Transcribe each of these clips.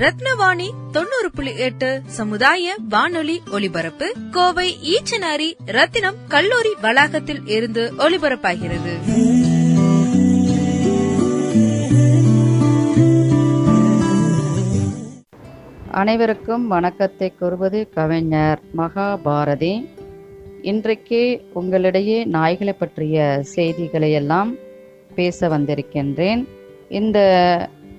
ரத்னவாணி தொண்ணூறு புள்ளி எட்டு சமுதாய வானொலி ஒலிபரப்பு. கோவை ஈச்சனாரி ரத்தினம் கல்லூரி வளாகத்தில் இருந்து ஒலிபரப்பாகிறது. அனைவருக்கும் வணக்கத்தை கூறுவது கவிஞர் மகாபாரதி. இன்றைக்கு உங்களிடையே நாய்களை பற்றிய செய்திகளை எல்லாம் பேச வந்திருக்கின்றேன். இந்த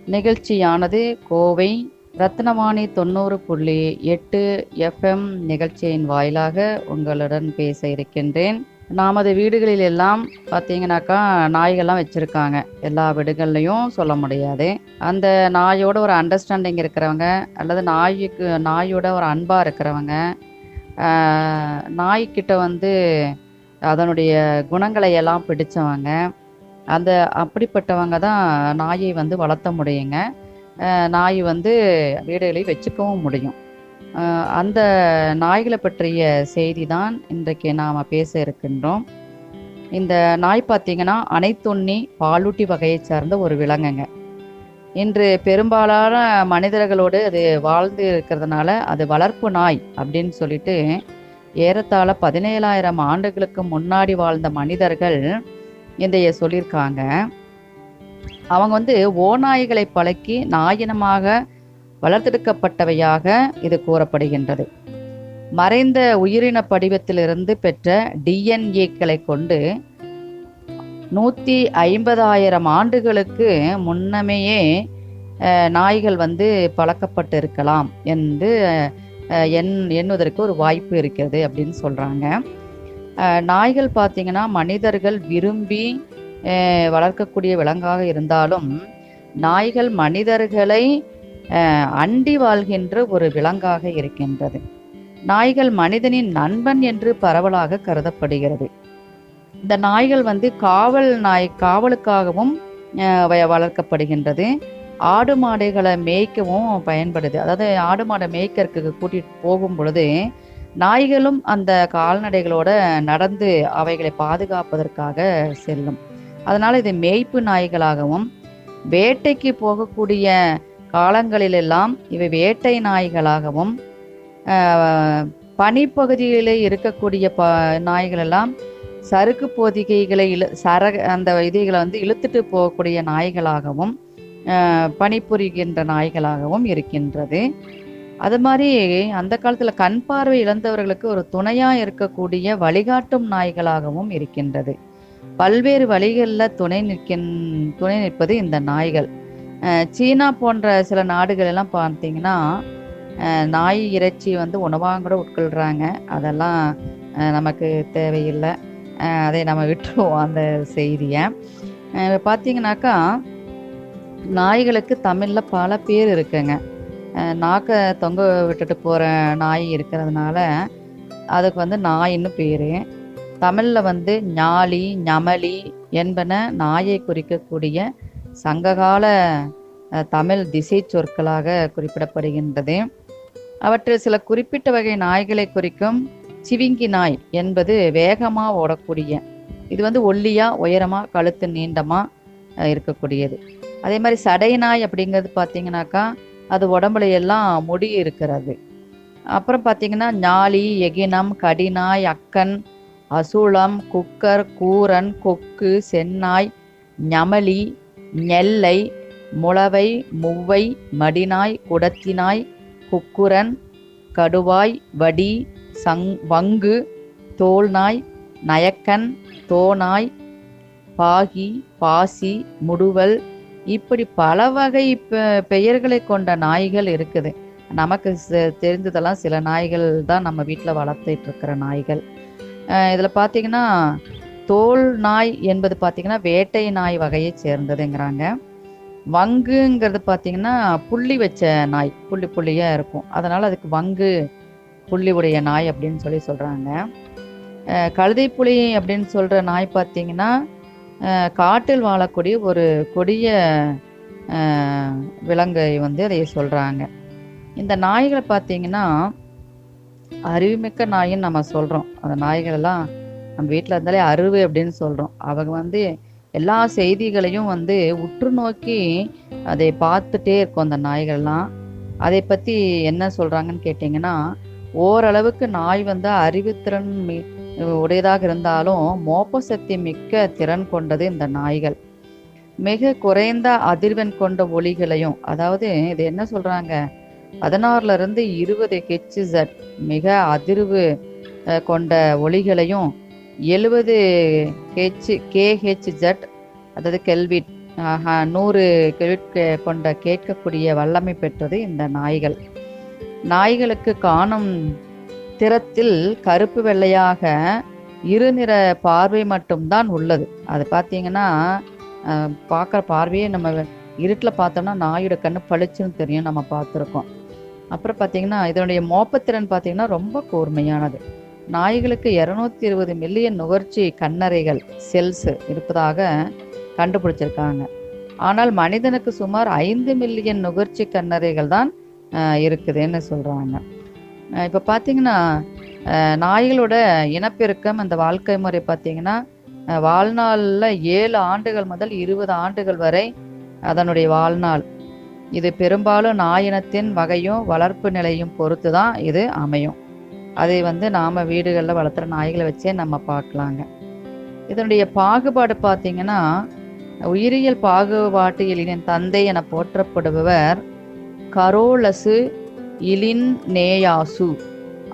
நிகழ்ச்சியானது கோவை ரத்னவாணி தொண்ணூறு புள்ளி எட்டு எஃப்எம் நிகழ்ச்சியின் வாயிலாக உங்களுடன் பேச இருக்கின்றேன். நமது வீடுகளில் எல்லாம் பார்த்தீங்கன்னாக்கா நாய்கள்லாம் வச்சுருக்காங்க. எல்லா வீடுகள்லையும் சொல்ல முடியாது. அந்த நாயோட ஒரு அண்டர்ஸ்டாண்டிங் இருக்கிறவங்க அல்லது நாய்க்கு நாயோட ஒரு அன்பாக இருக்கிறவங்க நாய்க்கிட்ட வந்து அதனுடைய குணங்களை எல்லாம் பிடிச்சவங்க அந்த அப்படிப்பட்டவங்க தான் நாயை வந்து வளர்த்த முடியுங்க. நாய் வந்து வீடுகளை வச்சுக்கவும் முடியும். அந்த நாய்களை பற்றிய செய்தி தான் இன்றைக்கு நாம் பேச இருக்கின்றோம். இந்த நாய் பார்த்தீங்கன்னா அனைத்துண்ணி பாலூட்டி வகையை சார்ந்த ஒரு விலங்குங்க. இன்று பெரும்பாலான மனிதர்களோடு அது வாழ்ந்து இருக்கிறதுனால அது வளர்ப்பு நாய் அப்படின்னு சொல்லிட்டு ஏறத்தாழ பதினேழாயிரம் ஆண்டுகளுக்கு முன்னாடி வாழ்ந்த மனிதர்கள் இதைய சொல்லியிருக்காங்க. அவங்க வந்து ஓநாய்களை பழக்கி நாயினமாக வளர்த்தெடுக்கப்பட்டவையாக இது கூறப்படுகின்றது. மறைந்த உயிரின படிவத்திலிருந்து பெற்ற டிஎன்ஏக்களை கொண்டு நூற்றி ஐம்பதாயிரம் ஆண்டுகளுக்கு முன்னமேயே நாய்கள் வந்து பழக்கப்பட்டு இருக்கலாம் என்று எண் எண்ணுவதற்கு ஒரு வாய்ப்பு இருக்கிறது அப்படின்னு சொல்கிறாங்க நாய்கள் பார்த்தீங்கன்னா மனிதர்கள் விரும்பி வளர்க்கக்கூடிய விலங்காக இருந்தாலும் நாய்கள் மனிதர்களை அண்டி வாழ்கின்ற ஒரு விலங்காக இருக்கின்றது. நாய்கள் மனிதனின் நண்பன் என்று பரவலாக கருதப்படுகிறது. இந்த நாய்கள் வந்து காவல் நாய் காவலுக்காகவும் வ- வளர்க்கப்படுகின்றது. ஆடு மாடுகளை மேய்க்கவும் பயன்படுது. அதாவது ஆடு மாடை மேய்க்கறதுக்கு கூட்டிகிட்டு போகும் பொழுது நாய்களும் அந்த கால்நடைகளோட நடந்து அவைகளை பாதுகாப்பதற்காக செல்லும். அதனால இது மேய்ப்பு நாய்களாகவும் வேட்டைக்கு போகக்கூடிய காலங்களிலெல்லாம் இவை வேட்டை நாய்களாகவும் ஆஹ், பனிப்பகுதியிலே இருக்கக்கூடிய ப நாய்களெல்லாம் சறுக்கு பொதிகைகளை இழு சர அந்த இதுகளை வந்து இழுத்துட்டு போகக்கூடிய நாய்களாகவும் ஆஹ், பணிபுரிகின்ற நாய்களாகவும் இருக்கின்றது. அது மாதிரி அந்த காலத்தில் கண் பார்வை இழந்தவர்களுக்கு ஒரு துணையாக இருக்கக்கூடிய வழிகாட்டும் நாய்களாகவும் இருக்கின்றது. பல்வேறு வழிகளில் துணை நிற்கின் துணை நிற்பது இந்த நாய்கள். சீனா போன்ற சில நாடுகள் எல்லாம் பார்த்தீங்கன்னா நாய் இறைச்சி வந்து உணவாக கூட உட்கொள்கிறாங்க அதெல்லாம் நமக்கு தேவையில்லை. அதை நம்ம விட்டுருவோம் அந்த செய்தியை. பார்த்தீங்கன்னாக்கா நாய்களுக்கு தமிழில் பல பேர் இருக்குங்க. நாக்கை தொங்க விட்டுட்டு போகிற நாய் இருக்கிறதுனால அதுக்கு வந்து நாயின்னு பேர். தமிழில் வந்து ஞாலி ஞமலி என்பன நாயை குறிக்கக்கூடிய சங்ககால தமிழ் திசை சொற்களாக குறிப்பிடப்படுகின்றது. அவற்றில் சில குறிப்பிட்ட வகை நாய்களை குறிக்கும் சிவிங்கி நாய் என்பது வேகமாக ஓடக்கூடிய இது வந்து ஒல்லியாக உயரமாக கழுத்து நீண்டமாக இருக்கக்கூடியது. அதே மாதிரி சடை நாய் அப்படிங்கிறது பார்த்தீங்கன்னாக்கா அது உடம்புல எல்லாம் முடி இருக்கிறது. அப்புறம் பார்த்தீங்கன்னா ஞாலி எகினம் கடிநாய் அக்கன் அசூளம் குக்கர் கூரன் கொக்கு சென்னாய் ஞமலி நெல்லை முளவை முவ்வை மடிநாய் குடத்தினாய் குக்குரன் கடுவாய் வடி சங் வங்கு தோல்நாய் நயக்கன் தோநாய் பாகி பாசி முடுவல் இப்படி பல வகை பெயர்களை கொண்ட நாய்கள் இருக்குது. நமக்கு செ- தெரிஞ்சதெல்லாம் சில நாய்கள் தான் நம்ம வீட்டில் வளர்த்துட்டு இருக்கிற நாய்கள். இதில் பார்த்தீங்கன்னா தோல் நாய் என்பது பார்த்தீங்கன்னா வேட்டை நாய் வகையை சேர்ந்ததுங்கிறாங்க. வங்குங்கிறது பார்த்தீங்கன்னா புள்ளி வச்ச நாய் புள்ளி புள்ளியாக இருக்கும். அதனால் அதுக்கு வங்கு புள்ளி உடைய நாய் அப்படின்னு சொல்லி சொல்கிறாங்க கழுதை புலி அப்படின்னு சொல்கிற நாய் பார்த்தீங்கன்னா காட்டில் வாழக்கூடிய ஒரு கொடிய விலங்கை வந்து அதை சொல்கிறாங்க இந்த நாய்களை பார்த்தீங்கன்னா அறிவுமிக்க நாயின்னு நம்ம சொல்கிறோம் அந்த நாய்களெல்லாம் நம்ம வீட்டில் இருந்தாலே அருவு அப்படின்னு சொல்கிறோம் அவங்க வந்து எல்லா செய்திகளையும் வந்து உற்று நோக்கி அதை பார்த்துட்டே இருக்கும் அந்த நாய்கள்லாம். அதை பற்றி என்ன சொல்கிறாங்கன்னு கேட்டிங்கன்னா ஓரளவுக்கு நாய் வந்து அறிவுத்திறன் உடையதாக இருந்தாலும் மோப்ப சக்தி மிக்க திறன் கொண்டது இந்த நாய்கள். மிக குறைந்த அதிர்வெண் கொண்ட ஒலிகளையும் அதாவது இது என்ன சொல்றாங்க? பதினாறுல இருந்து இருபது ஹெச்இசட் மிக அதிர்வு கொண்ட ஒலிகளையும் எழுபது ஹெச் கேஹெச்ஜெட் அதாவது கெல்விட் நூறு கெல்விட் கே- கொண்ட கேட்கக்கூடிய வல்லமை பெற்றது இந்த நாய்கள். நாய்களுக்கு காணும் திறத்தில் கருப்பு வெள்ளையாக இருநிற பார்வை மட்டும்தான் உள்ளது. அது பார்த்தீங்கன்னா பார்க்குற பார்வையே நம்ம இருட்டில் பார்த்தோம்னா நாயோட கண்ணு பளிச்சுன்னு தெரியும் நம்ம பார்த்துருக்கோம். அப்புறம் பார்த்தீங்கன்னா இதனுடைய மோப்பத்திறன் பார்த்தீங்கன்னா ரொம்ப கூர்மையானது. நாய்களுக்கு இரநூத்தி இருபது மில்லியன் நுகர்ச்சி கண்ணறைகள் செல்ஸ் இருப்பதாக கண்டுபிடிச்சிருக்காங்க. ஆனால் மனிதனுக்கு சுமார் ஐந்து மில்லியன் நுகர்ச்சி கண்ணறைகள் தான் இருக்குதுன்னு சொல்கிறாங்க இப்போ பார்த்தீங்கன்னா நாய்களோட இனப்பெருக்கம் அந்த வாழ்க்கை முறை பார்த்தீங்கன்னா வாழ்நாளில் ஏழு ஆண்டுகள் முதல் இருபது ஆண்டுகள் வரை அதனுடைய வாழ்நாள். இது பெரும்பாலும் நாயினத்தின் வகையும் வளர்ப்பு நிலையும் பொறுத்து தான் இது அமையும். அதை வந்து நாம் வீடுகளில் வளர்த்துற நாய்களை வச்சே நம்ம பார்க்கலாங்க. இதனுடைய பாகுபாடு பார்த்தீங்கன்னா உயிரியல் பாகுபாட்டியலின் தந்தை என போற்றப்படுபவர் கரோலசு இலின் நேயாசு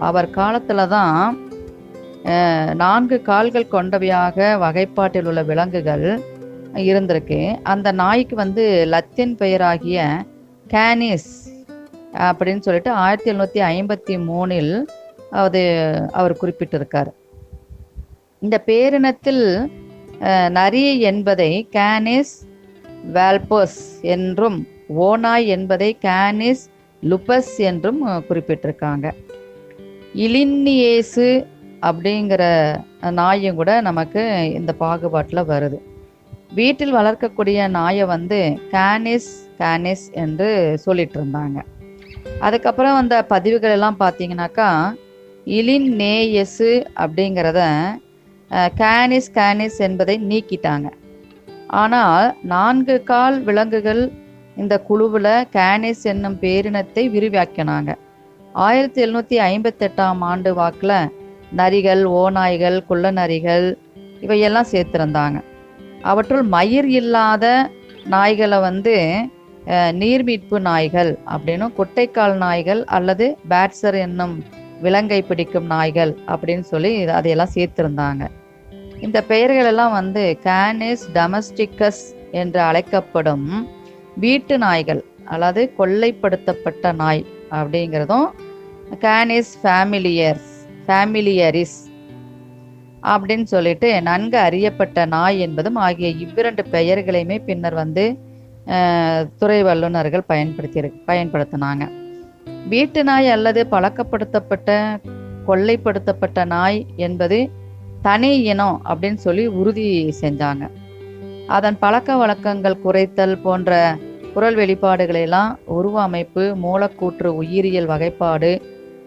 அவர் காலத்தில் தான் நான்கு கால்கள் கொண்டவையாக வகைப்பாட்டில் உள்ள விலங்குகள் இருந்திருக்கு. அந்த நாய்க்கு வந்து லத்தீன் பெயராகிய கேனிஸ் அப்படின்னு சொல்லிட்டு ஆயிரத்தி எழுநூற்றி ஐம்பத்தி மூணில் அது அவர் குறிப்பிட்டிருக்கார். இந்த பேரினத்தில் நரி என்பதை கேனிஸ் வேல்பஸ் என்றும் ஓநாய் என்பதை கேனிஸ் லுபஸ் என்றும் குறிப்பிட்டிருக்காங்க. இலின்னியேசு அப்படிங்கிற நாயும் கூட நமக்கு இந்த பாகுபாட்டில் வருது. வீட்டில் வளர்க்கக்கூடிய நாயை வந்து கேனிஸ் கேனிஸ் என்று சொல்லிட்டு இருந்தாங்க அதுக்கப்புறம் அந்த பதிவுகள் எல்லாம் பார்த்தீங்கன்னாக்கா இலின் நேயசு அப்படிங்கிறத கேனிஸ் கேனிஸ் என்பதை நீக்கிட்டாங்க. ஆனால் நான்கு கால் விலங்குகள் இந்த குழுவில் கேனிஸ் என்னும் பேரினத்தை விரிவாக்கினாங்க. ஆயிரத்தி எழுநூற்றி ஐம்பத்தெட்டாம் ஆண்டு வாக்கில் நரிகள் ஓநாய்கள் குள்ள நரிகள் இவையெல்லாம் சேர்த்துருந்தாங்க. அவற்றுள் மயிர் இல்லாத நாய்களை வந்து நீர்மீட்பு நாய்கள் அப்படின்னும் குட்டைக்கால் நாய்கள் அல்லது பேட்சர் என்னும் விலங்கை பிடிக்கும் நாய்கள் அப்படின்னு சொல்லி அதையெல்லாம் சேர்த்துருந்தாங்க. இந்த பெயர்களெல்லாம் வந்து கேனிஸ் டொமஸ்டிக்கஸ் என்று அழைக்கப்படும் வீட்டு நாய்கள் அதாவது கொள்ளைப்படுத்தப்பட்ட நாய் அப்படிங்கிறதும் கேனிஸ் ஃபேமிலியர்ஸ் ஃபேமிலியரிஸ் அப்படின்னு சொல்லிட்டு நன்கு அறியப்பட்ட நாய் என்பதும் ஆகிய இவ்விரண்டு பெயர்களையுமே பின்னர் வந்து துறை வல்லுநர்கள் பயன்படுத்தி பயன்படுத்தினாங்க. வீட்டு நாய் அல்லது பழக்கப்படுத்தப்பட்ட கொள்ளைப்படுத்தப்பட்ட நாய் என்பது தனி இனம் அப்படின்னு சொல்லி உறுதி செஞ்சாங்க. அதன் பழக்க வழக்கங்கள் குறைத்தல் போன்ற குரல் வெளிப்பாடுகளை எல்லாம் உருவ அமைப்பு மூலக்கூற்று உயிரியல் வகைப்பாடு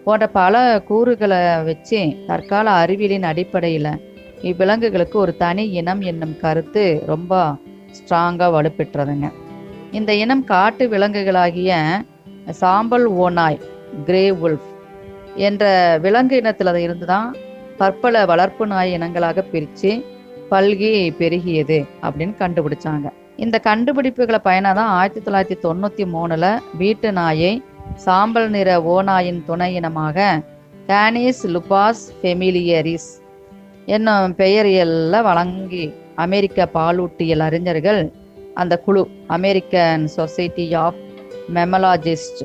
போன்ற பல கூறுகளை வச்சு தற்கால அறிவியலின் அடிப்படையில் இவ்விலங்குகளுக்கு ஒரு தனி இனம் என்னும் கருத்து ரொம்ப ஸ்ட்ராங்காக வலுப்பெற்றதுங்க. இந்த இனம் காட்டு விலங்குகளாகிய சாம்பல் ஓநாய் கிரே உல்ஃப் என்ற விலங்கு இனத்தில் இருந்து தான் பற்பல வளர்ப்பு நாய் இனங்களாக பிரித்து பல்கி பெருகியது அப்படின்னு கண்டுபிடிச்சாங்க. இந்த கண்டுபிடிப்புகளை பயனாக தான் ஆயிரத்தி தொள்ளாயிரத்தி தொண்ணூற்றி மூணில் வீட்டு நாயை சாம்பல் நிற ஓநாயின் துணை இனமாக டேனிஸ் லுபாஸ் ஃபெமிலியரிஸ் என்னும் பெயரியல்ல வழங்கி அமெரிக்க பாலூட்டியல் அறிஞர்கள் அந்த குழு அமெரிக்கன் சொசைட்டி ஆஃப் மெமலாஜிஸ்ட்.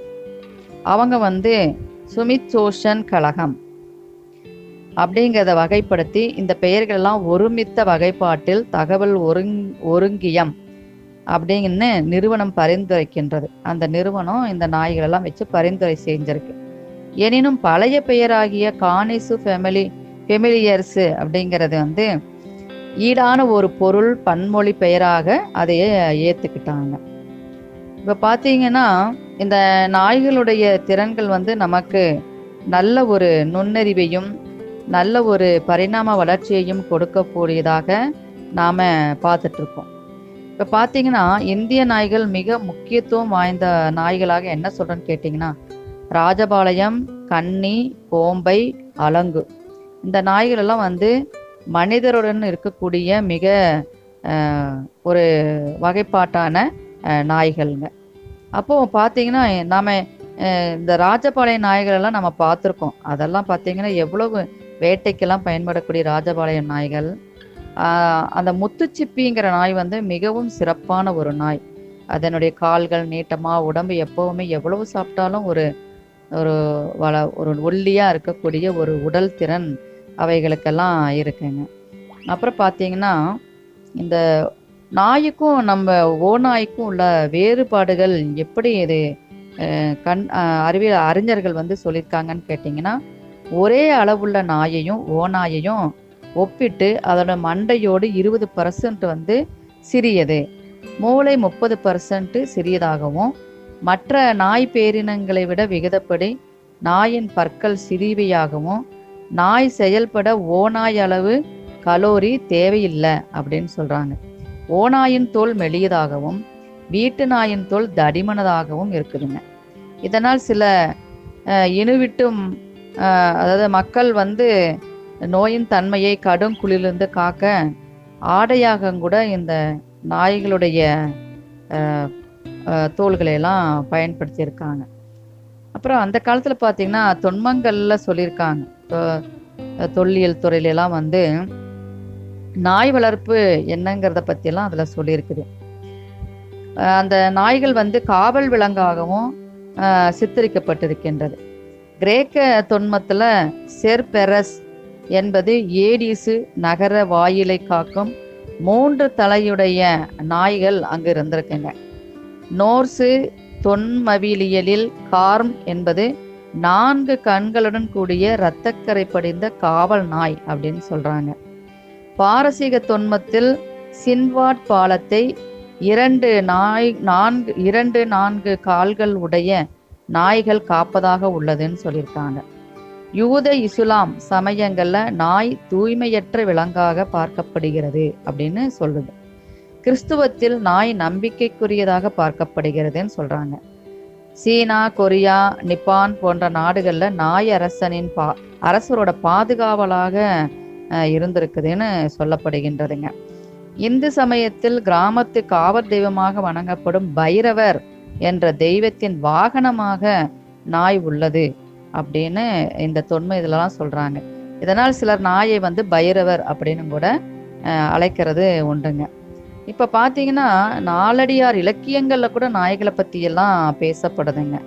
அவங்க வந்து சுமித்சோஷன் கழகம். அப்படிங்கிறத வகைப்படுத்தி இந்த பெயர்கள் எல்லாம் ஒருமித்த வகைப்பாட்டில் தகவல் ஒருங் ஒருங்கியம் அப்படின்னு நிறுவனம் பரிந்துரைக்கின்றது. அந்த நிறுவனம் இந்த நாய்களெல்லாம் வச்சு பரிந்துரை செஞ்சிருக்கு. எனினும் பழைய பெயராகிய கானிசு ஃபெமிலி ஃபெமிலியர்ஸு அப்படிங்கிறது வந்து ஈடான ஒரு பொருள் பன்மொழி பெயராக அதையே ஏற்றுக்கிட்டாங்க இப்போ பார்த்தீங்கன்னா இந்த நாய்களுடைய திறன்கள் வந்து நமக்கு நல்ல ஒரு நுண்ணறிவையும் நல்ல ஒரு பரிணாம வளர்ச்சியையும் கொடுக்கக்கூடியதாக நாம் பார்த்துட்ருக்கோம். இப்போ பார்த்தீங்கன்னா இந்திய நாய்கள் மிக முக்கியத்துவம் வாய்ந்த நாய்களாக என்ன சொல்கிறேன்னு கேட்டிங்கன்னா ராஜபாளையம் கன்னி கோம்பை அலங்கு. இந்த நாய்கள் எல்லாம் வந்து மனிதருடன் இருக்கக்கூடிய மிக ஒரு வகைப்பாட்டான நாய்கள்ங்க. அப்போ பார்த்தீங்கன்னா நாம் இந்த ராஜபாளைய நாய்களெல்லாம் நம்ம பார்த்துருக்கோம் அதெல்லாம் பார்த்தீங்கன்னா எவ்வளவு வேட்டைக்கெல்லாம் பயன்படக்கூடிய ராஜபாளையம் நாய்கள். அந்த முத்துச்சிப்பிங்கிற நாய் வந்து மிகவும் சிறப்பான ஒரு நாய். அதனுடைய கால்கள் நீட்டமாக உடம்பு எப்போவுமே எவ்வளவு சாப்பிட்டாலும் ஒரு ஒரு வள ஒரு ஒல்லியாக இருக்கக்கூடிய ஒரு உடல் திறன் அவைகளுக்கெல்லாம் இருக்குங்க. அப்புறம் பார்த்தீங்கன்னா இந்த நாய்க்கும் நம்ம ஓநாய்க்கும் உள்ள வேறுபாடுகள் எப்படி இது கண் அறிவியல் அறிஞர்கள் வந்து சொல்லியிருக்காங்கன்னு கேட்டிங்கன்னா ஒரே அளவுள்ள நாயையும் ஓநாயையும் ஒப்பிட்டு அதோட மண்டையோடு இருபது பர்சன்ட் வந்து சிறியது. மூளை முப்பது பர்சன்ட் சிறியதாகவும் மற்ற நாய் பேரினங்களை விட விகிதப்படி நாயின் பற்கள் சிறியவையாகவும் நாய் செயல்பட ஓநாய் அளவு கலோரி தேவையில்லை அப்படின்னு சொல்கிறாங்க ஓநாயின் தோல் மெலியதாகவும் வீட்டு நாயின் தோல் தடிமனதாகவும் இருக்குதுங்க. இதனால் சில இனுவிட்டும் அதாவது மக்கள் வந்து நோயின் தன்மையை கடும் குளிலிருந்து காக்க ஆடையாக கூட இந்த நாய்களுடைய தோள்களையெல்லாம் பயன்படுத்தியிருக்காங்க. அப்புறம் அந்த காலத்தில் பார்த்தீங்கன்னா தொன்மங்கள்ல சொல்லியிருக்காங்க. தொல்லியல் துறையிலலாம் வந்து நாய் வளர்ப்பு என்னங்கிறத பற்றியெல்லாம் அதில் சொல்லியிருக்குது. அந்த நாய்கள் வந்து காவல் விலங்காகவும் சித்தரிக்கப்பட்டிருக்கின்றது. கிரேக்க தொன்மத்தில் செர்பெரஸ் என்பது ஏடிசு நகர வாயிலை காக்கும் மூன்று தலையுடைய நாய்கள் அங்கு இருந்திருக்குங்க. நோர்ஸு தொன்மவிலியலில் கார்ம் என்பது நான்கு கண்களுடன் கூடிய இரத்தக்கரை படிந்த காவல் நாய் அப்படின்னு சொல்கிறாங்க பாரசீக தொன்மத்தில் சின்வாட் பாலத்தை இரண்டு நாய் நான்கு இரண்டு நான்கு கால்கள் உடைய நாய்கள் காப்பதாக உள்ளதுன்னு சொல்லியிருக்காங்க. யூத இசுலாம் சமயங்கள்ல நாய் தூய்மையற்ற விலங்காக பார்க்கப்படுகிறது அப்படின்னு சொல்லுது கிறிஸ்துவத்தில் நாய் நம்பிக்கைக்குரியதாக பார்க்கப்படுகிறதுன்னு சொல்றாங்க. சீனா கொரியா நிப்பான் போன்ற நாடுகளில் நாய் அரசனின் பா அரசரோட பாதுகாவலாக அஹ், இருந்திருக்குதுன்னு சொல்லப்படுகின்றதுங்க. இந்து சமயத்தில் கிராமத்து காவல் தெய்வமாக வணங்கப்படும் பைரவர் என்ற தெய்வத்தின் வாகனமாக நாய் உள்ளது அப்படின்னு இந்த தொன்மை இதெல்லாம் சொல்றாங்க. இதனால் சிலர் நாயை வந்து பைரவர் அப்படின்னு கூட அழைக்கிறது உண்டுங்க. இப்ப பாத்தீங்கன்னா நாலடியார் இலக்கியங்கள்ல கூட நாய்களை பத்தி எல்லாம் பேசப்படுதுங்க.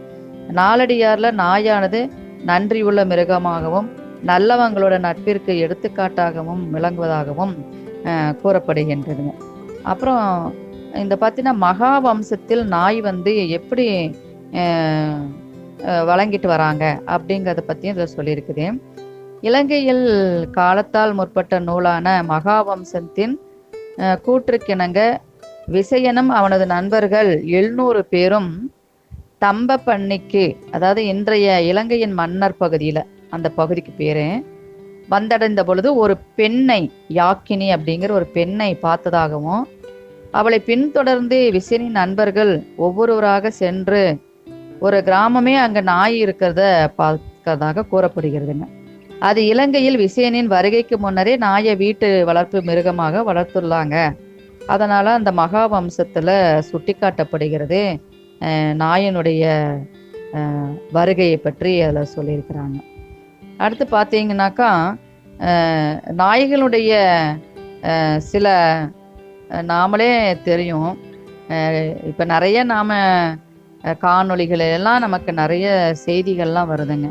நாலடியாரில் நாயானது நன்றியுள்ள மிருகமாகவும் நல்லவங்களோட நட்பிற்கு எடுத்துக்காட்டாகவும் விளங்குவதாகவும் கூறப்படுகின்றதுங்க. அப்புறம் இந்த பார்த்தீங்கன்னா மகாவம்சத்தில் நாய் வந்து எப்படி வழங்கிட்டு வராங்க அப்படிங்கிறத பற்றியும் இதில் சொல்லியிருக்குது. இலங்கையில் காலத்தால் முற்பட்ட நூலான மகாவம்சத்தின் கூற்றுக்கிணங்க விசயனும் அவனது நண்பர்கள் எழுநூறு பேரும் தம்பப்பண்ணிக்கு அதாவது இன்றைய இலங்கையின் மன்னர் பகுதியில் அந்த பகுதிக்கு பேர் வந்தடைந்த பொழுது ஒரு பெண்ணை யாக்கினி அப்படிங்கிற ஒரு பெண்ணை பார்த்ததாகவும் அவளை பின்தொடர்ந்து விசயனின் நண்பர்கள் ஒவ்வொருவராக சென்று ஒரு கிராமமே அங்க நாய் இருக்கிறத பார்க்கறதாக கூறப்படுகிறதுங்க. அது இலங்கையில் விசேனின் வருகைக்கு முன்னரே நாயை வீட்டு வளர்ப்பு மிருகமாக வளர்த்துள்ளாங்க. அதனால அந்த மகா வம்சத்தில் சுட்டிக்காட்டப்படுகிறது அஹ், நாயனுடைய வருகையை பற்றி அதில் சொல்லியிருக்கிறாங்க. அடுத்து பார்த்தீங்கன்னாக்கா நாய்களுடைய சில நாமளே தெரியும். இப்போ நிறைய நாம் காணொளிகள் எல்லாம் நமக்கு நிறைய செய்திகள்லாம் வருதுங்க.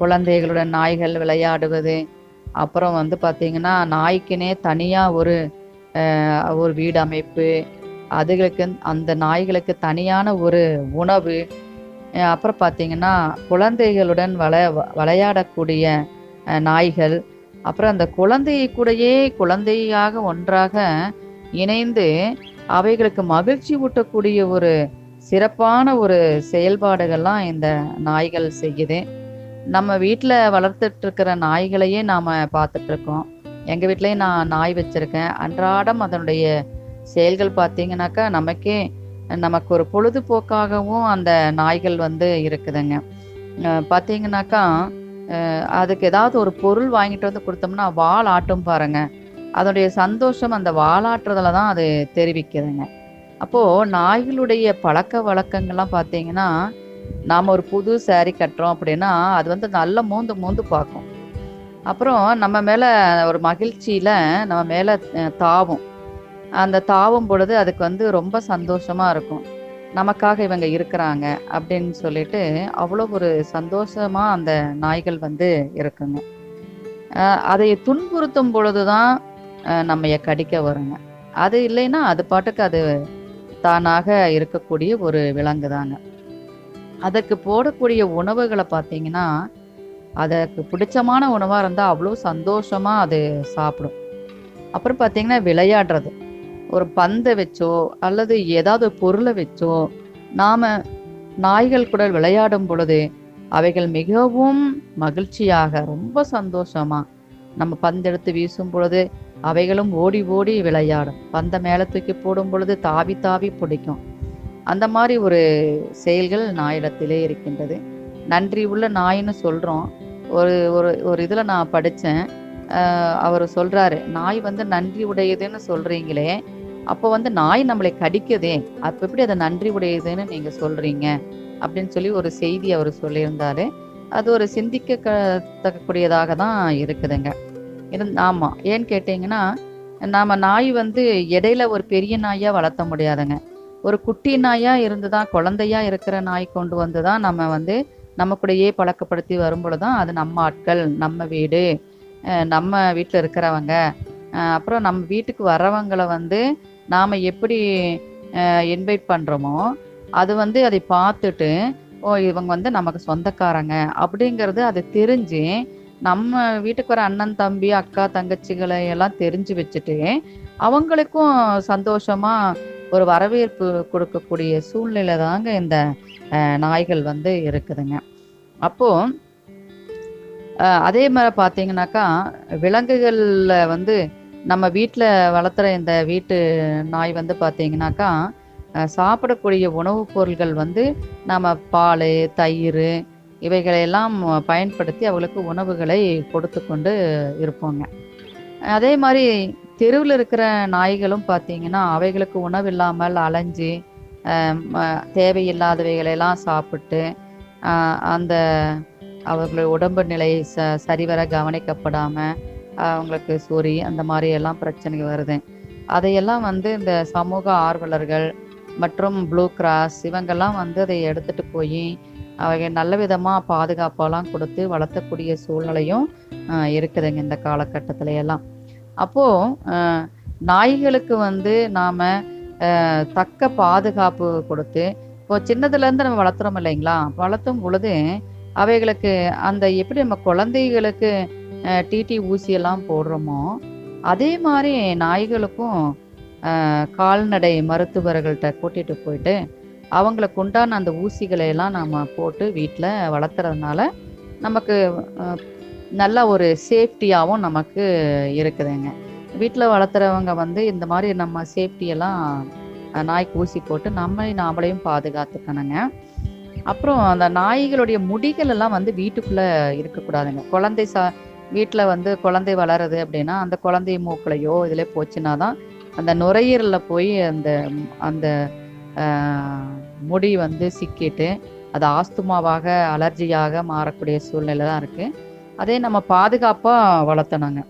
குழந்தைகளுடன் நாய்கள் விளையாடுவது. அப்புறம் வந்து பார்த்திங்கன்னா நாய்க்குனே தனியாக ஒரு ஒரு வீடு அமைப்பு. அதுகளுக்கு அந்த நாய்களுக்கு தனியான ஒரு உணவு. அப்புறம் பார்த்தீங்கன்னா குழந்தைகளுடன் வள விளையாடக்கூடிய நாய்கள். அப்புறம் அந்த குழந்தையை கூடயே குழந்தையாக ஒன்றாக இணைந்து அவைகளுக்கு மகிழ்ச்சி ஊட்டக்கூடிய ஒரு சிறப்பான ஒரு செயல்பாடுகள்லாம் இந்த நாய்கள் செய்யுது. நம்ம வீட்டில் வளர்த்துட்டு இருக்கிற நாய்களையே நாம் பார்த்துட்டு இருக்கோம் எங்கள் வீட்லேயும் நான் நாய் வச்சுருக்கேன். அன்றாடம் அதனுடைய செயல்கள் பார்த்தீங்கன்னாக்கா நமக்கே நமக்கு ஒரு பொழுதுபோக்காகவும் அந்த நாய்கள் வந்து இருக்குதுங்க. பார்த்தீங்கன்னாக்கா அதுக்கு ஏதாவது ஒரு பொருள் வாங்கிட்டு வந்து கொடுத்தோம்னா வால் ஆட்டும் பாருங்க. அதனுடைய சந்தோஷம் அந்த வாலாட்டுறதுல தான் அது தெரிவிக்குதுங்க. அப்போது நாய்களுடைய பழக்க வழக்கங்கள்லாம் பார்த்தீங்கன்னா நாம் ஒரு புது சேரீ கட்டுறோம் அப்படின்னா அது வந்து நல்ல மூந்து மூந்து பார்க்கும். அப்புறம் நம்ம மேலே ஒரு மகிழ்ச்சியில் நம்ம மேலே தாவும். அந்த தாவும் பொழுது அதுக்கு வந்து ரொம்ப சந்தோஷமாக இருக்கும். நமக்காக இவங்க இருக்கிறாங்க அப்படின்னு சொல்லிட்டு அவ்வளோ ஒரு சந்தோஷமா அந்த நாய்கள் வந்து இருக்குங்க. அதை துன்புறுத்தும் பொழுது தான் நம்ம கடிக்க வருங்க. அது இல்லைன்னா அது பாட்டுக்கு அது தானாக இருக்கக்கூடிய ஒரு விலங்கு தாங்க அதுக்கு போடக்கூடிய உணவுகளை பார்த்தீங்கன்னா அதற்கு பிடிச்சமான உணவாக இருந்தால் அவ்வளோ சந்தோஷமாக அது சாப்பிடும். அப்புறம் பார்த்தீங்கன்னா விளையாடுறது. ஒரு பந்தை வச்சோ அல்லது ஏதாவது பொருளை வச்சோ நாம நாய்கள் கூட விளையாடும் பொழுது அவைகள் மிகவும் மகிழ்ச்சியாக ரொம்ப சந்தோஷமா நம்ம பந்தெடுத்து வீசும் பொழுது அவைகளும் ஓடி ஓடி விளையாடும். பந்தை மேலே தூக்கி போடும் பொழுது தாவி தாவி பிடிக்கும். அந்த மாதிரி ஒரு செயல்கள் நாயிடத்திலே இருக்கின்றது. நன்றி உள்ள நாயின்னு சொல்கிறோம் ஒரு ஒரு ஒரு இதில் நான் படித்தேன் அவர் சொல்கிறாரு நாய் வந்து நன்றி உடையதுன்னு சொல்கிறீங்களே அப்போ வந்து நாய் நம்மளை கடிக்குதே அப்போ எப்படி அதை நன்றி உடையதுன்னு நீங்கள் சொல்கிறீங்க அப்படின்னு சொல்லி ஒரு செய்தி அவர் சொல்லியிருந்தாரு. அது ஒரு சிந்திக்க தக்கக்கூடியதாக தான் இருக்குதுங்க. இருந் ஆமாம் ஏன்னு கேட்டிங்கன்னா நாம் நாய் வந்து இடையில ஒரு பெரிய நாயாக வளர்த்த முடியாதுங்க. ஒரு குட்டி நாயாக இருந்து தான் குழந்தையா இருக்கிற நாய் கொண்டு வந்து தான் நம்ம வந்து நம்ம கூடயே பழக்கப்படுத்தி வரும்பொழுது தான் அது நம்ம ஆட்கள் நம்ம வீடு நம்ம வீட்டில் இருக்கிறவங்க அப்புறம் நம்ம வீட்டுக்கு வரவங்களை வந்து நாம் எப்படி இன்வைட் பண்ணுறோமோ அது வந்து அதை பார்த்துட்டு ஓ இவங்க வந்து நமக்கு சொந்தக்காரங்க அப்படிங்கிறது அது தெரிஞ்சு நம்ம வீட்டுக்கு வர அண்ணன் தம்பி அக்கா தங்கச்சிகளை எல்லாம் தெரிஞ்சு வச்சுட்டு அவங்களுக்கும் சந்தோஷமாக ஒரு வரவேற்பு கொடுக்கக்கூடிய சூழ்நிலை தாங்க இந்த நாய்கள் வந்து இருக்குதுங்க. அப்போ அதே மாதிரி பார்த்தீங்கன்னாக்கா விலங்குகளில் வந்து நம்ம வீட்டில் வளர்த்துற இந்த வீட்டு நாய் வந்து பார்த்தீங்கன்னாக்கா சாப்பிடக்கூடிய உணவுப் பொருள்கள் வந்து நம்ம பால் தயிர் இவைகளையெல்லாம் பயன்படுத்தி அவங்களுக்கு உணவுகளை கொடுத்து கொண்டு இருப்போங்க. அதே மாதிரி தெருவில் இருக்கிற நாய்களும் பார்த்தீங்கன்னா அவைகளுக்கு உணவு இல்லாமல் அலைஞ்சு தேவையில்லாதவைகளெல்லாம் சாப்பிட்டு அஹ், அந்த அவர்களுடைய உடம்பு நிலை ச சரிவர கவனிக்கப்படாமல் அவங்களுக்கு சொறி அந்த மாதிரி எல்லாம் பிரச்சனை வருது. அதையெல்லாம் வந்து இந்த சமூக ஆர்வலர்கள் மற்றும் ப்ளூ கிராஸ் இவங்கெல்லாம் வந்து அதை எடுத்துட்டு போய் அவங்க நல்ல விதமாக பாதுகாப்பெல்லாம் கொடுத்து வளர்த்தக்கூடிய சூழ்நிலையும் இருக்குதுங்க இந்த காலகட்டத்துல எல்லாம். அப்போது நாய்களுக்கு வந்து நாம் தக்க பாதுகாப்பு கொடுத்து இப்போ சின்னதுலேருந்து நம்ம வளர்த்துறோம் இல்லைங்களா? வளர்த்தும் பொழுது அவைகளுக்கு அந்த எப்படி நம்ம குழந்தைகளுக்கு டிடி ஊசியெல்லாம் போடுறோமோ அதே மாதிரி நாய்களுக்கும் கால்நடை மருத்துவர்கள்ட்ட கூட்டிகிட்டு போயிட்டு அவங்களுக்கு உண்டான அந்த ஊசிகளை எல்லாம் நம்ம போட்டு வீட்டில் வளர்த்துறதுனால நமக்கு நல்ல ஒரு சேஃப்டியாகவும் நமக்கு இருக்குதுங்க. வீட்டில் வளர்த்துறவங்க வந்து இந்த மாதிரி நம்ம சேஃப்டியெல்லாம் நாய்க்கு ஊசி போட்டு நம்மளையும் நாமளையும் பாதுகாத்துக்கணுங்க. அப்புறம் அந்த நாய்களுடைய முடிகள் எல்லாம் வந்து வீட்டுக்குள்ளே இருக்கக்கூடாதுங்க. குழந்தை சா வீட்டில் வந்து குழந்தை வளருது அப்படின்னா அந்த குழந்தை மூக்குலையோ இதில் போச்சுன்னா தான் அந்த நுரையீரலில் போய் அந்த அந்த முடி வந்து சிக்கிட்டு அது ஆஸ்துமாவாக அலர்ஜியாக மாறக்கூடிய சூழ்நிலை தான் இருக்குது அதே நம்ம பாதுகாப்பாக வளர்த்தணுங்க.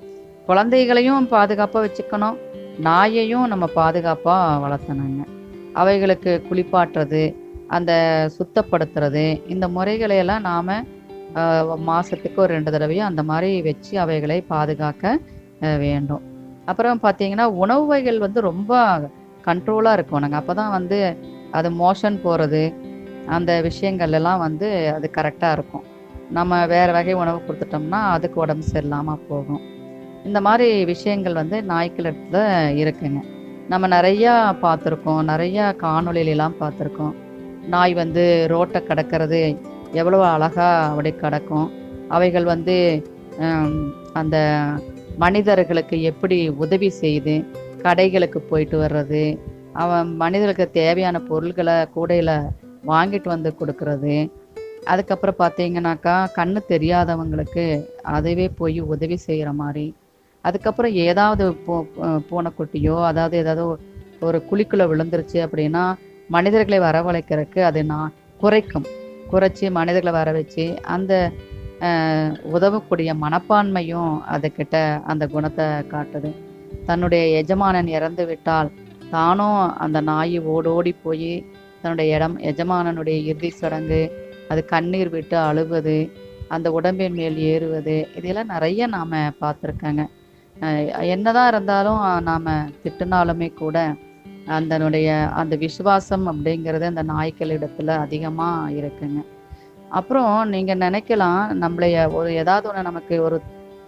குழந்தைகளையும் பாதுகாப்பாக வச்சுக்கணும். நாயையும் நம்ம பாதுகாப்பாக வளர்த்தணுங்க. அவைகளுக்கு குளிப்பாட்டுறது அந்த சுத்தப்படுத்துறது இந்த முறைகளை எல்லாம் நாம் மாதத்துக்கு ஒரு ரெண்டு தடவையும் அந்த மாதிரி வச்சு அவைகளை பாதுகாக்க வேண்டும். அப்புறம் பார்த்தீங்கன்னா உணவு வகைகள் வந்து ரொம்ப கண்ட்ரோலாக இருக்கும். நாங்கள் அப்போ தான் வந்து அது மோஷன் போகிறது அந்த விஷயங்கள் எல்லாம் வந்து அது கரெக்டாக இருக்கும். நம்ம வேறு வகை உணவு கொடுத்துட்டோம்னா அதுக்கு உடம்பு சரியில்லாமல் போகும். இந்த மாதிரி விஷயங்கள் வந்து நாய்க்கள் இடத்துல இருக்குங்க. நம்ம நிறையா பார்த்துருக்கோம். நிறையா காணொளியிலலாம் பார்த்துருக்கோம். நாய் வந்து ரோட்டை கடக்கிறது எவ்வளோ அழகாக அப்படி கிடக்கும். அவைகள் வந்து அந்த மனிதர்களுக்கு எப்படி உதவி செய்யுது கடைகளுக்கு போயிட்டு வர்றது அவன் மனிதர்களுக்கு தேவையான பொருள்களை கூடையில் வாங்கிட்டு வந்து கொடுக்கறது. அதுக்கப்புறம் பார்த்தீங்கன்னாக்கா கண்ணு தெரியாதவங்களுக்கு அதுவே போய் உதவி செய்கிற மாதிரி. அதுக்கப்புறம் ஏதாவது பூ பூனைக்குட்டியோ அதாவது ஏதாவது ஒரு குழிக்குள்ளே விழுந்துருச்சு அப்படின்னா மனிதர்களை வரவழைக்கிறதுக்கு அது நான் குறைக்கும். குறைச்சி மனிதர்களை வர வச்சு அந்த உதவக்கூடிய மனப்பான்மையும் அதுக்கிட்ட அந்த குணத்தை காட்டுது. தன்னுடைய எஜமானன் இறந்து விட்டால் தானும் அந்த நாய் ஓடோடி போய் தன்னுடைய இடம் எஜமானனுடைய இறுதி சடங்கு அது கண்ணீர் விட்டு அழுவது அந்த உடம்பின் மேல் ஏறுவது இதெல்லாம் நிறைய நாம் பார்த்துருக்கேங்க. என்னதான் இருந்தாலும் நாம் திட்டினாலுமே கூட அதனுடைய அந்த விசுவாசம் அப்படிங்கிறது அந்த நாய்க்கள் இடத்துல அதிகமாக இருக்குங்க. அப்புறம் நீங்கள் நினைக்கலாம் நம்மளைய ஒரு ஏதாவது ஒன்று நமக்கு ஒரு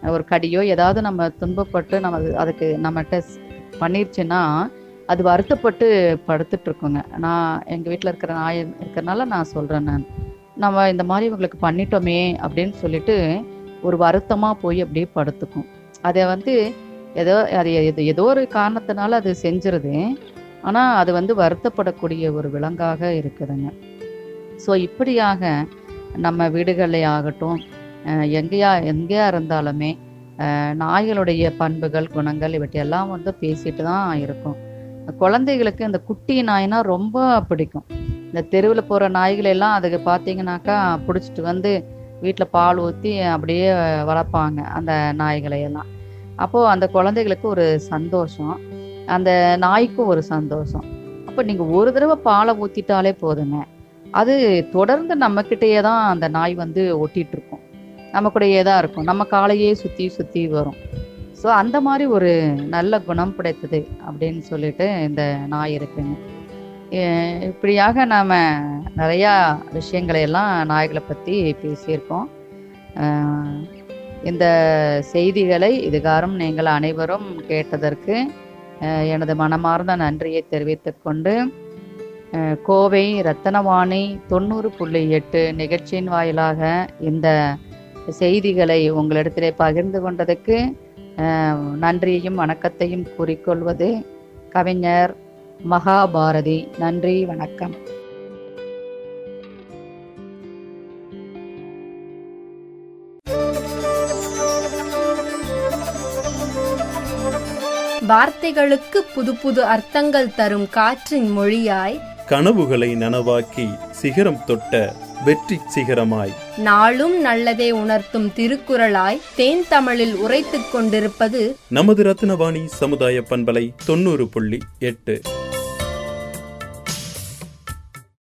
ஒரு கடியோ ஏதாவது நம்ம துன்பப்பட்டு நம்ம அதுக்கு நம்மகிட்ட பண்ணிருச்சுன்னா அது வருத்தப்பட்டு படுத்துட்டு இருக்குங்க நான் எங்கள் வீட்டில் இருக்கிற நாய் இருக்கிறனால நான் சொல்கிறேன் நான். நம்ம இந்த மாதிரி இவங்களுக்கு பண்ணிட்டோமே அப்படின்னு சொல்லிட்டு ஒரு வருத்தமாக போய் அப்படியே படுத்துக்கும். அதை வந்து ஏதோ அது எது- ஏதோ ஒரு காரணத்தினால அது செஞ்சிருது. ஆனால் அது வந்து வருத்தப்படக்கூடிய ஒரு விலங்காக இருக்குதுங்க. ஸோ இப்படியாக நம்ம வீடுகளே ஆகட்டும் எங்கேயா எங்கேயா இருந்தாலுமே நாய்களுடைய பண்புகள் குணங்கள் இவற்றையெல்லாம் வந்து பேசிட்டு தான் இருக்கும். குழந்தைகளுக்கு இந்த குட்டி நாய்னா ரொம்ப பிடிக்கும். இந்த தெருவில் போகிற நாய்களெல்லாம் அதுக்கு பார்த்தீங்கன்னாக்கா பிடிச்சிட்டு வந்து வீட்டில் பால் ஊற்றி அப்படியே வளர்ப்பாங்க அந்த நாய்களை எல்லாம் அப்போது அந்த குழந்தைகளுக்கு ஒரு சந்தோஷம். அந்த நாய்க்கும் ஒரு சந்தோஷம். அப்போ நீங்கள் ஒரு தடவை பாலை ஊற்றிட்டாலே போதுங்க. அது தொடர்ந்து நம்மக்கிட்டேயே தான் அந்த நாய் வந்து ஒட்டிட்டு இருக்கும் நம்ம கூடயே தான் இருக்கும். நம்ம காலையே சுற்றி சுற்றி வரும். ஸோ அந்த மாதிரி ஒரு நல்ல குணம் படைத்தது அப்படின்னு சொல்லிட்டு இந்த நாய் இருக்குங்க. இப்படியாக நாம் நிறையா விஷயங்களை எல்லாம் நாய்களை பற்றி பேசியிருக்கோம். இந்த செய்திகளை இதுகாரம் நீங்கள் அனைவரும் கேட்டதற்கு எனது மனமார்ந்த நன்றியை தெரிவித்துக் கொண்டு கோவை ரத்தனவாணி தொண்ணூறு புள்ளி எட்டு நிகழ்ச்சியின் வாயிலாக இந்த செய்திகளை உங்களிடத்திலே பகிர்ந்து கொண்டதுக்கு நன்றியையும் வணக்கத்தையும் கூறிக்கொள்வது கவிஞர் மகாபாரதி. நன்றி வணக்கம். வார்த்தைகளுக்கு புது புது அர்த்தங்கள் தரும் காற்றின் மொழியாய். கனவுகளை நனவாக்கி சிகரம் தொட்ட வெற்றி சிகரமாய். நாளும் நல்லதே உணர்த்தும் திருக்குறளாய் தேன் தமிழில் உரைத்துக் கொண்டிருப்பது நமது ரத்னவாணி சமுதாய பண்பலை தொண்ணூறு புள்ளி எட்டு.